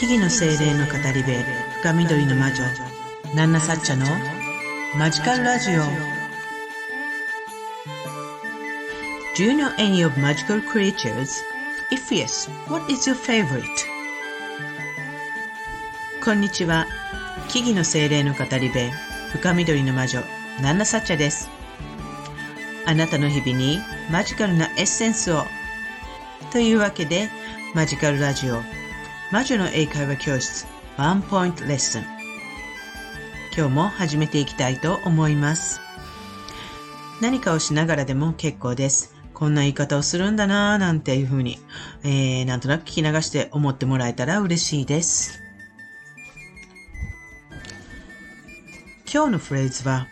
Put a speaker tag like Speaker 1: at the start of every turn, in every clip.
Speaker 1: 木々の精霊の語り部深緑の魔女ナンナサッチャのマジカルラジオ Do you know any of magical creatures? If yes, what is your favorite? こんにちは木々の精霊の語り部深緑の魔女ナンナサッチャですあなたの日々にマジカルなエッセンスをというわけでマジカルラジオ魔女の英会話教室。ワンポイントレッスン今日も始めていきたいと思います。何かをしながらでも結構です。こんな言い方をするんだなぁなんていうふうに、えー、なんとなく聞き流して思ってもらえたら嬉しいです。今日のフレーズは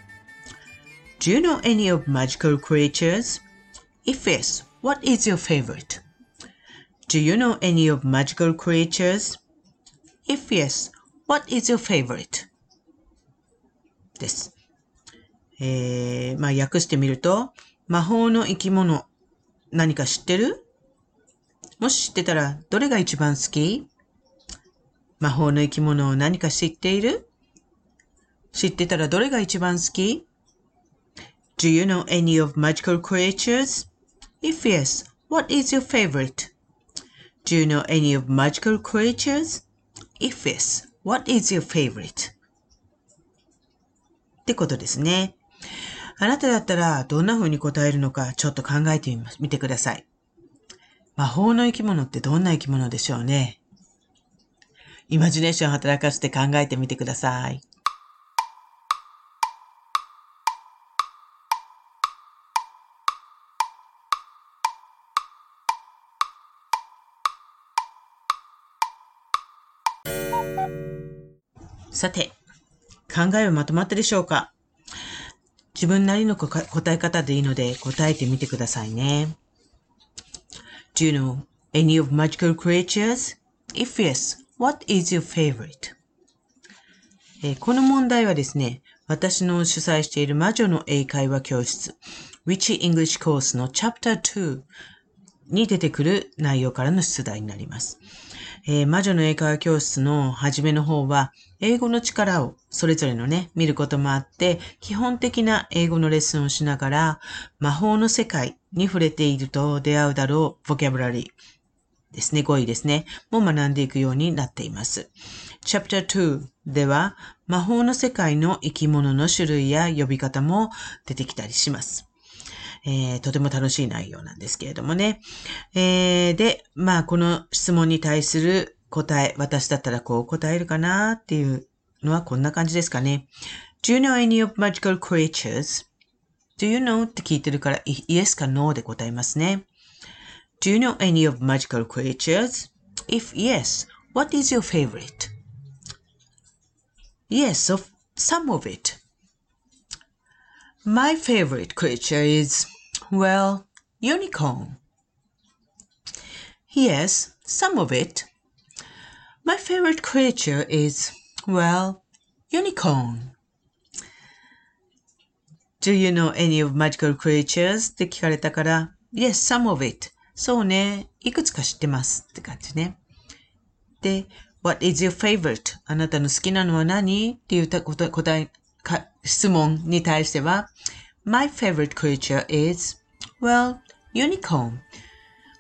Speaker 1: Do you know any of magical creatures? If yes, what is your favorite? Do you know any of magical creatures? If yes, what is your favorite? です。えー、まあ訳してみると、魔法の生き物、何か知ってるもし知ってたら、どれが一番好き魔法の生き物を何か知っている知ってたらどれが一番好き ?Do you know any of magical creatures? If yes, what is your favorite? Do you know any of magical creatures? If yes, what is your favorite? ってことですね。あなただったらどんな風に答えるのかちょっと考えてみみてください。魔法の生き物ってどんな生き物でしょうね。イマジネーションを働かせて考えてみてください。さて、考えはまとまったでしょうか？自分なりの答え方でいいので答えてみてくださいね。Do you know any of magical creatures? If yes, what is your favorite? えこの問題はですね、私の主催している魔女の英会話教室 Witchy English Course の Chapter 2に出てくる内容からの出題になります。えー、魔女の英会話教室の初めの方は、英語の力をそれぞれのね、見ることもあって、基本的な英語のレッスンをしながら、魔法の世界に触れていると出会うだろう、ボキャブラリーですね、語彙ですね、も学んでいくようになっています。Chapter 2では、魔法の世界の生き物の種類や呼び方も出てきたりします。えー、とても楽しい内容なんですけれどもね。えー、で、まあ、この質問に対する答え、私だったらこう答えるかなっていうのはこんな感じですかね。Do you know any of magical creatures?Do you know? って聞いてるから、Yes か No で答えますね。Do you know any of magical creatures?If yes, what is your favorite? Yes, of some of it. My favorite creature is Well, unicorn. Yes, some of it. My favorite creature is, well, unicorn. Do you know any of magical creatures? って聞かれたから、Yes, some of it. そうね、いくつか知ってますって感じね。で、What is your favorite? あなたの好きなのは何っていう答え、 質問に対しては、My favorite creature is Well, unicorn.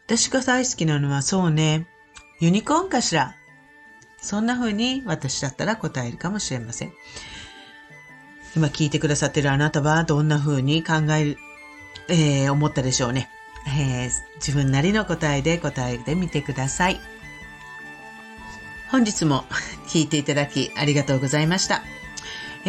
Speaker 1: 私が大好きなのはそうね、ユニコーンかしら。そんな風に私だったら答えるかもしれません。今聞いてくださってるあなたはどんな風に考える、えー、思ったでしょうね、えー、自分なりの答えで答えてみてください。本日も聞いていただきありがとうございました。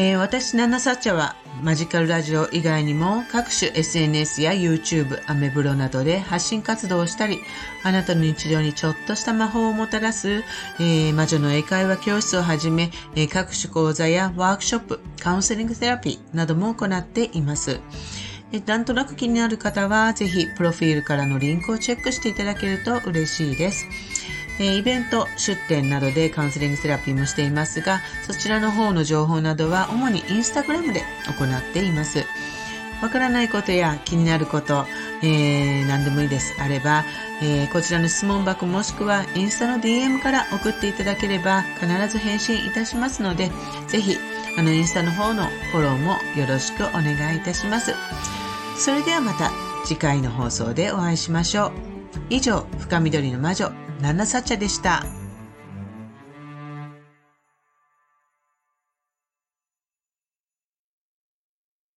Speaker 1: えー、私、ナナサチャはマジカルラジオ以外にも各種 SNS や YouTube、アメブロなどで発信活動をしたり、あなたの日常にちょっとした魔法をもたらす、えー、魔女の英会話教室をはじめ、えー、各種講座やワークショップ、カウンセリングセラピーなども行っています。なんとなく気になる方は、ぜひプロフィールからのリンクをチェックしていただけると嬉しいです。えイベント、出店などでカウンセリングセラピーもしていますが、そちらの方の情報などは主にインスタグラムで行っています。わからないことや気になること、えー、何でもいいです。あれば、えー、こちらの質問箱もしくはインスタの DM から送っていただければ必ず返信いたしますので、ぜひ、あの、インスタの方のフォローもよろしくお願いいたします。それではまた次回の放送でお会いしましょう。以上、深緑の魔女、ナナサチャでした。